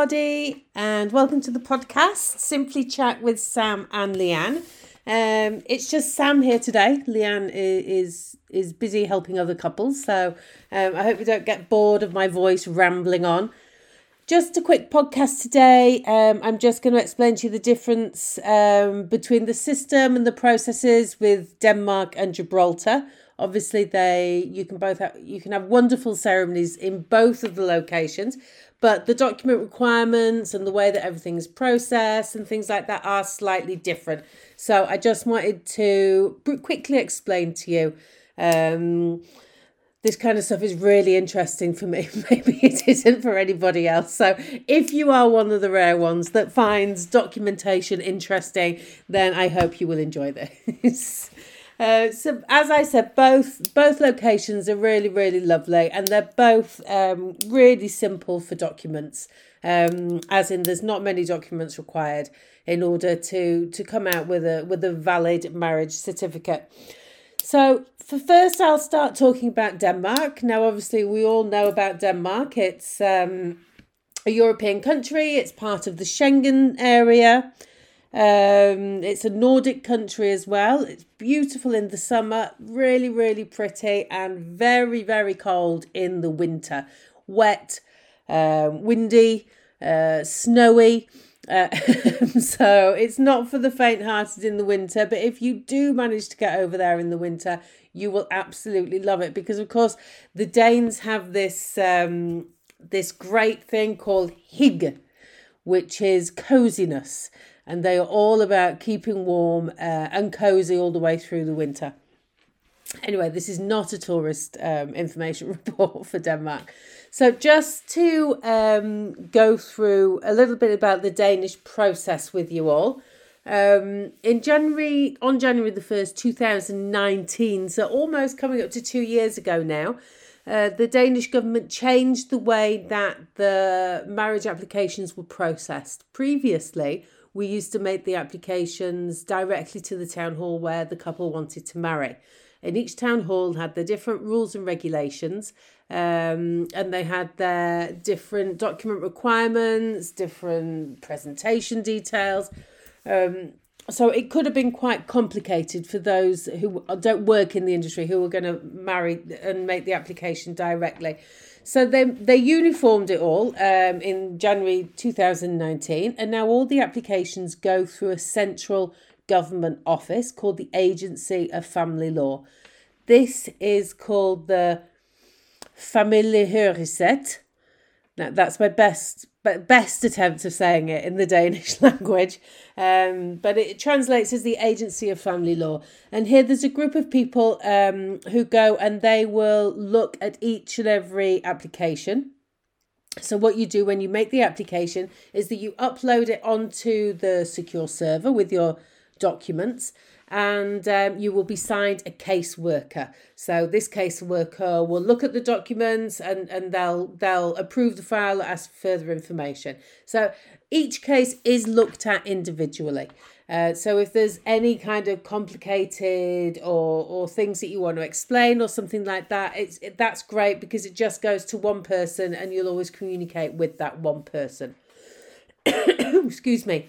everybody, and welcome to the podcast Simply Chat with Sam and Leanne. Um, it's just Sam here today. Leanne is is busy helping other couples, so um, I hope you don't get bored of my voice rambling on. Just a quick podcast today. Um, I'm just going to explain to you the difference um, between the system and the processes with Denmark and Gibraltar. Obviously, they you can both have you can have wonderful ceremonies in both of the locations, but the document requirements and the way that everything is processed and things like that are slightly different. So I just wanted to quickly explain to you. Um, this kind of stuff is really interesting for me. Maybe it isn't for anybody else. So, if you are one of the rare ones that finds documentation interesting, then I hope you will enjoy this. Uh, so as I said, both both locations are really really lovely, and they're both um, really simple for documents. Um, as in, there's not many documents required in order to to come out with a with a valid marriage certificate. So, for first, I'll start talking about Denmark. Now, obviously, we all know about Denmark. It's um, a European country. It's part of the Schengen area. Um, it's a Nordic country as well. It's beautiful in the summer, really, really pretty, and very, very cold in the winter. Wet, uh, windy, uh, snowy. Uh, so it's not for the faint hearted in the winter, but if you do manage to get over there in the winter, you will absolutely love it because, of course, the Danes have this um, this great thing called hygge, which is coziness and they are all about keeping warm uh, and cozy all the way through the winter. Anyway, this is not a tourist um, information report for Denmark. So, just to um, go through a little bit about the Danish process with you all. Um, in January, on January the 1st, 2019, so almost coming up to two years ago now, uh, the Danish government changed the way that the marriage applications were processed. Previously, we used to make the applications directly to the town hall where the couple wanted to marry. And each town hall had their different rules and regulations, um, and they had their different document requirements, different presentation details. Um, so it could have been quite complicated for those who don't work in the industry who were going to marry and make the application directly. So they they uniformed it all um, in January 2019, and now all the applications go through a central government office called the Agency of Family Law. This is called the Familiehuset. Now that's my best but best attempt of saying it in the Danish language. Um, but it translates as the Agency of Family Law. And here there's a group of people um, who go and they will look at each and every application. So, what you do when you make the application is that you upload it onto the secure server with your documents and um, you will be signed a caseworker. So this caseworker will look at the documents and, and they'll they'll approve the file, ask for further information. So each case is looked at individually. Uh, so if there's any kind of complicated or or things that you want to explain or something like that, it's it, that's great because it just goes to one person and you'll always communicate with that one person. Excuse me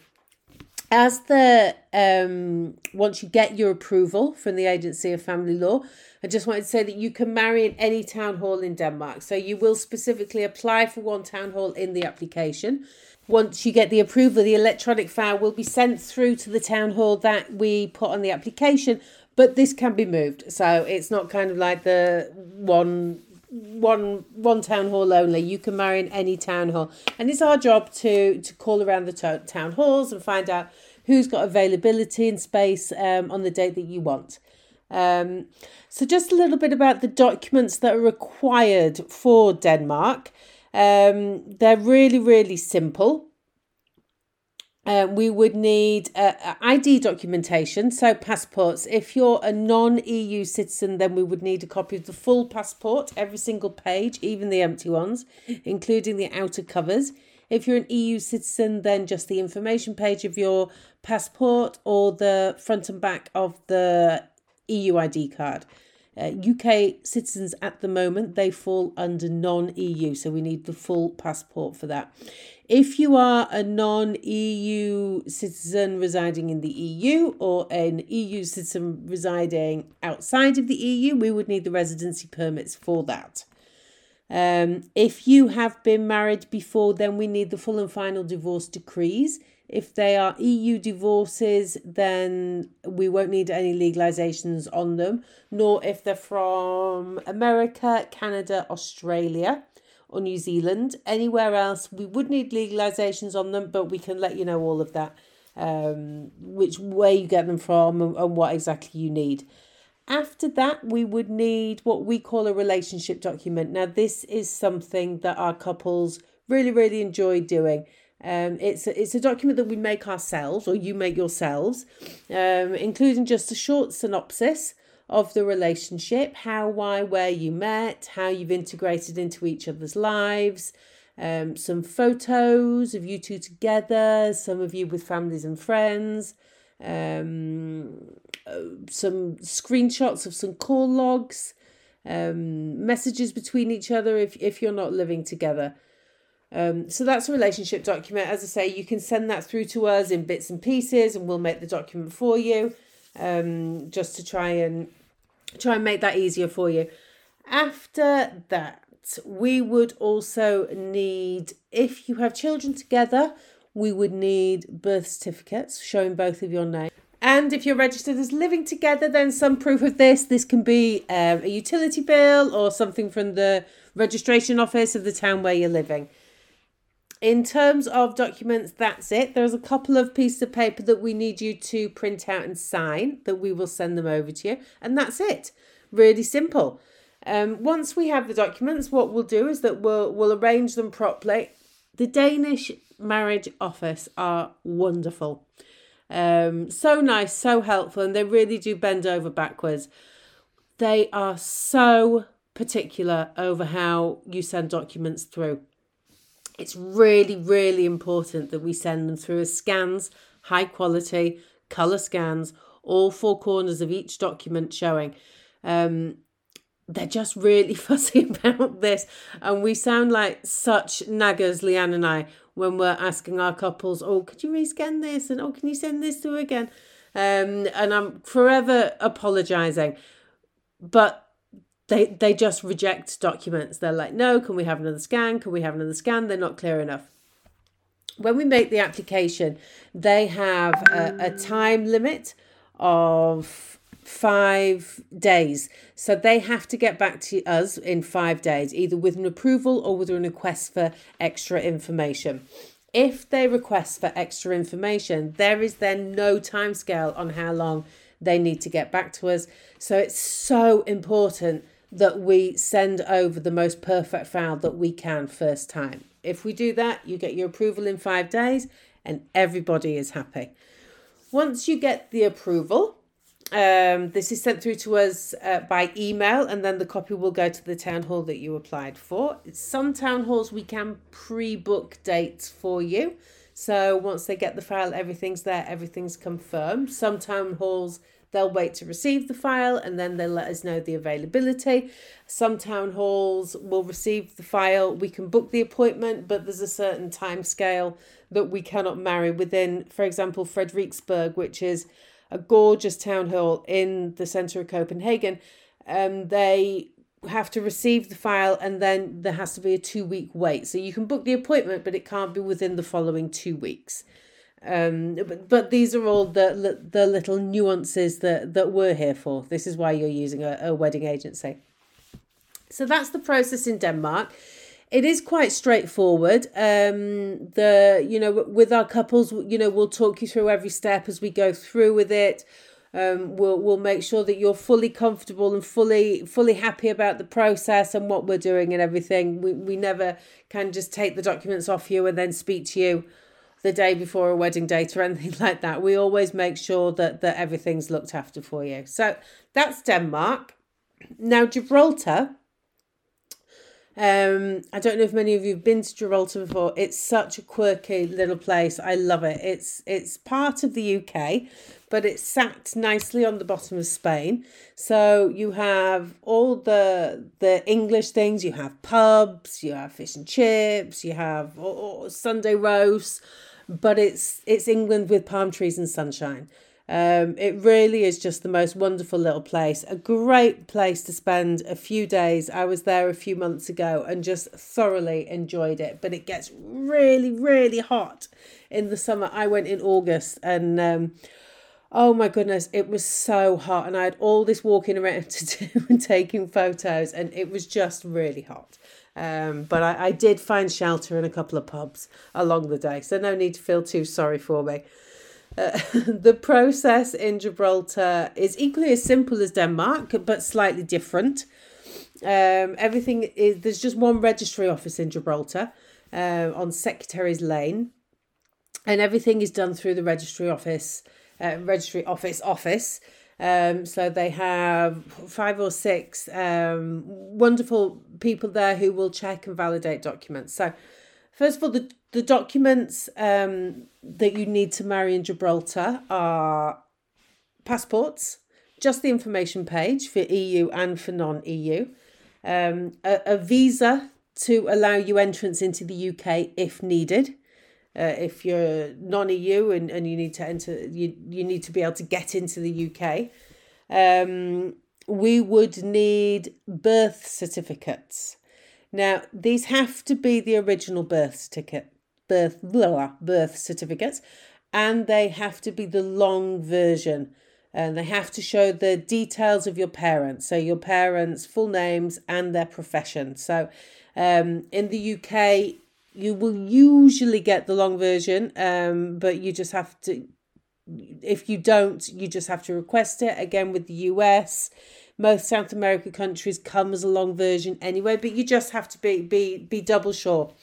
as the um once you get your approval from the agency of family law i just wanted to say that you can marry in any town hall in denmark. So you will specifically apply for one town hall in the application. Once you get the approval the electronic file will be sent through to the town hall that we put on the application but this can be moved. So it's not kind of like the one one one town hall only. You can marry in any town hall, and it's our job to to call around the to- town halls and find out who's got availability and space um, on the date that you want. Um, so just a little bit about the documents that are required for Denmark. Um, they're really really simple. Uh, we would need uh, ID documentation, so passports. If you're a non EU citizen, then we would need a copy of the full passport, every single page, even the empty ones, including the outer covers. If you're an EU citizen, then just the information page of your passport or the front and back of the EU ID card. Uh, UK citizens at the moment, they fall under non EU, so we need the full passport for that. If you are a non EU citizen residing in the EU or an EU citizen residing outside of the EU, we would need the residency permits for that. Um, if you have been married before, then we need the full and final divorce decrees. If they are EU divorces, then we won't need any legalizations on them, nor if they're from America, Canada, Australia, or New Zealand. Anywhere else, we would need legalizations on them, but we can let you know all of that, um, which where you get them from and, and what exactly you need. After that, we would need what we call a relationship document. Now, this is something that our couples really, really enjoy doing. Um, it's a, it's a document that we make ourselves, or you make yourselves, um, including just a short synopsis of the relationship, how, why, where you met, how you've integrated into each other's lives, um, some photos of you two together, some of you with families and friends, um, uh, some screenshots of some call logs, um, messages between each other if, if you're not living together. Um, so that's a relationship document. As I say, you can send that through to us in bits and pieces, and we'll make the document for you, um, just to try and try and make that easier for you. After that, we would also need, if you have children together, we would need birth certificates showing both of your names. And if you're registered as living together, then some proof of this. This can be um, a utility bill or something from the registration office of the town where you're living. In terms of documents, that's it. There's a couple of pieces of paper that we need you to print out and sign that we will send them over to you. And that's it. Really simple. Um, once we have the documents, what we'll do is that we'll, we'll arrange them properly. The Danish marriage office are wonderful. Um, so nice, so helpful, and they really do bend over backwards. They are so particular over how you send documents through. It's really, really important that we send them through as scans, high quality, colour scans, all four corners of each document showing. Um, they're just really fussy about this. And we sound like such naggers, Leanne and I, when we're asking our couples, oh, could you rescan this? And oh, can you send this through again? Um, and I'm forever apologising. But they they just reject documents. They're like, no, can we have another scan? Can we have another scan? They're not clear enough. When we make the application, they have a, a time limit of five days. So they have to get back to us in five days, either with an approval or with a request for extra information. If they request for extra information, there is then no time scale on how long they need to get back to us. So it's so important that we send over the most perfect file that we can first time. If we do that, you get your approval in five days and everybody is happy. Once you get the approval, um, this is sent through to us uh, by email and then the copy will go to the town hall that you applied for. Some town halls we can pre book dates for you. So once they get the file, everything's there, everything's confirmed. Some town halls They'll wait to receive the file and then they'll let us know the availability. Some town halls will receive the file. We can book the appointment, but there's a certain time scale that we cannot marry within, for example, Frederiksberg, which is a gorgeous town hall in the centre of Copenhagen. Um, they have to receive the file and then there has to be a two week wait. So you can book the appointment, but it can't be within the following two weeks. Um, but, but these are all the the little nuances that that we're here for. This is why you're using a, a wedding agency. So that's the process in Denmark. It is quite straightforward. Um, the you know with our couples, you know we'll talk you through every step as we go through with it. Um, we'll we'll make sure that you're fully comfortable and fully fully happy about the process and what we're doing and everything. We we never can just take the documents off you and then speak to you the day before a wedding date or anything like that. We always make sure that, that everything's looked after for you. So that's Denmark. Now, Gibraltar, Um, I don't know if many of you have been to Gibraltar before. It's such a quirky little place. I love it. It's it's part of the UK, but it's sat nicely on the bottom of Spain. So you have all the the English things. You have pubs. You have fish and chips. You have oh, Sunday roasts, but it's it's England with palm trees and sunshine. Um, it really is just the most wonderful little place, a great place to spend a few days. I was there a few months ago and just thoroughly enjoyed it. But it gets really, really hot in the summer. I went in August and um, oh my goodness, it was so hot. And I had all this walking around to do and taking photos, and it was just really hot. Um, but I, I did find shelter in a couple of pubs along the day, so no need to feel too sorry for me. Uh, the process in Gibraltar is equally as simple as Denmark, but slightly different. Um, everything is there's just one registry office in Gibraltar uh, on Secretary's Lane, and everything is done through the registry office, uh, registry office office. Um, so they have five or six um, wonderful people there who will check and validate documents. So, first of all, the the documents um, that you need to marry in Gibraltar are passports, just the information page for EU and for non EU, um, a, a, visa to allow you entrance into the UK if needed. Uh, if you're non EU and, and you need to enter, you, you need to be able to get into the UK. Um, we would need birth certificates. Now, these have to be the original birth certificate birth blah, birth certificates, and they have to be the long version. And they have to show the details of your parents, so your parents' full names and their profession. So, um, in the UK, you will usually get the long version, um, but you just have to. If you don't, you just have to request it. Again, with the US, most South America countries come as a long version anyway, but you just have to be be be double sure.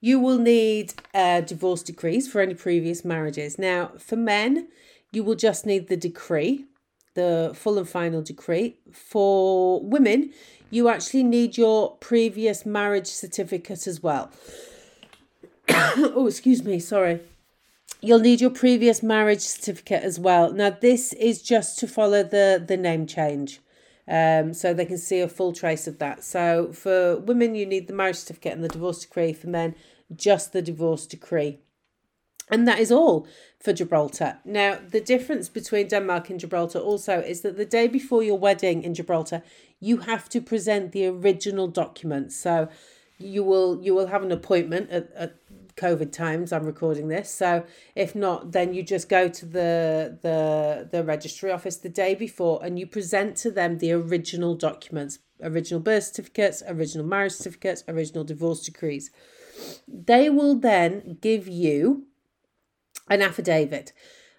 You will need uh, divorce decrees for any previous marriages. Now, for men, you will just need the decree, the full and final decree. For women, you actually need your previous marriage certificate as well. oh, excuse me, sorry. You'll need your previous marriage certificate as well. Now, this is just to follow the, the name change. Um, so they can see a full trace of that. So for women, you need the marriage certificate and the divorce decree. For men, just the divorce decree. And that is all for Gibraltar. Now, the difference between Denmark and Gibraltar also is that the day before your wedding in Gibraltar, you have to present the original documents. So you will you will have an appointment at, at COVID times. I'm recording this. So if not, then you just go to the the the registry office the day before and you present to them the original documents, original birth certificates, original marriage certificates, original divorce decrees. They will then give you an affidavit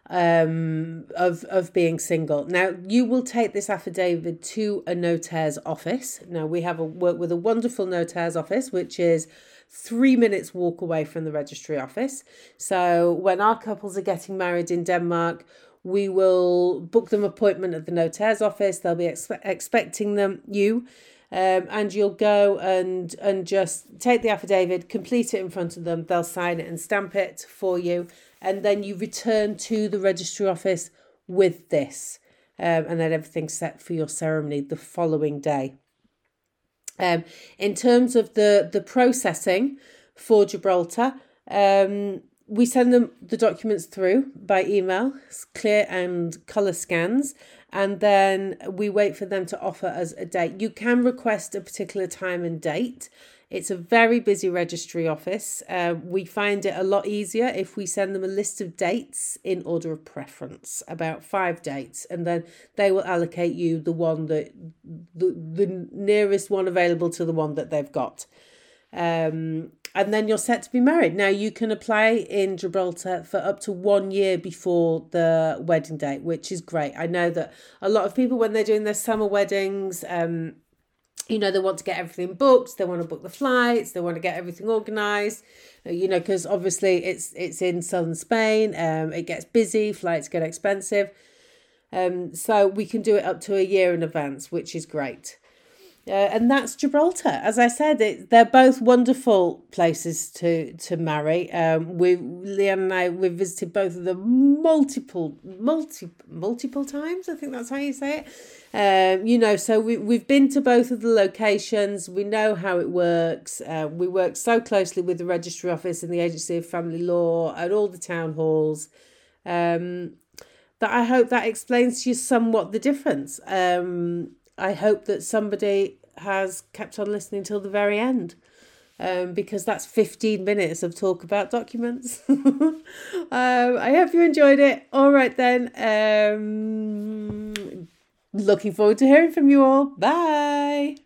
um, of of being single. Now you will take this affidavit to a notaire's office. Now we have a work with a wonderful notaire's office, which is three minutes walk away from the registry office. So when our couples are getting married in Denmark, we will book them appointment at the notaire's office. They'll be expe- expecting them you. Um, and you'll go and and just take the affidavit, complete it in front of them. They'll sign it and stamp it for you, and then you return to the registry office with this, um, and then everything's set for your ceremony the following day. Um, in terms of the the processing for Gibraltar, um, we send them the documents through by email, clear and color scans, and then we wait for them to offer us a date. You can request a particular time and date. It's a very busy registry office. Uh, we find it a lot easier if we send them a list of dates in order of preference, about five dates, and then they will allocate you the one that the, the nearest one available to the one that they've got. Um, and then you're set to be married. Now you can apply in Gibraltar for up to one year before the wedding date, which is great. I know that a lot of people when they're doing their summer weddings, um, you know, they want to get everything booked, they want to book the flights, they want to get everything organized, uh, you know, because obviously it's it's in southern Spain, um, it gets busy, flights get expensive. Um, so we can do it up to a year in advance, which is great. Uh, and that's Gibraltar. As I said, it, they're both wonderful places to to marry. Um, we Leanne and I we've visited both of them multiple multi multiple times. I think that's how you say it. Um, you know, so we we've been to both of the locations. We know how it works. Uh, we work so closely with the registry office and the agency of family law at all the town halls. Um, that I hope that explains to you somewhat the difference. Um, I hope that somebody has kept on listening till the very end. Um, because that's 15 minutes of talk about documents. um, I hope you enjoyed it. All right, then. Um, looking forward to hearing from you all. Bye.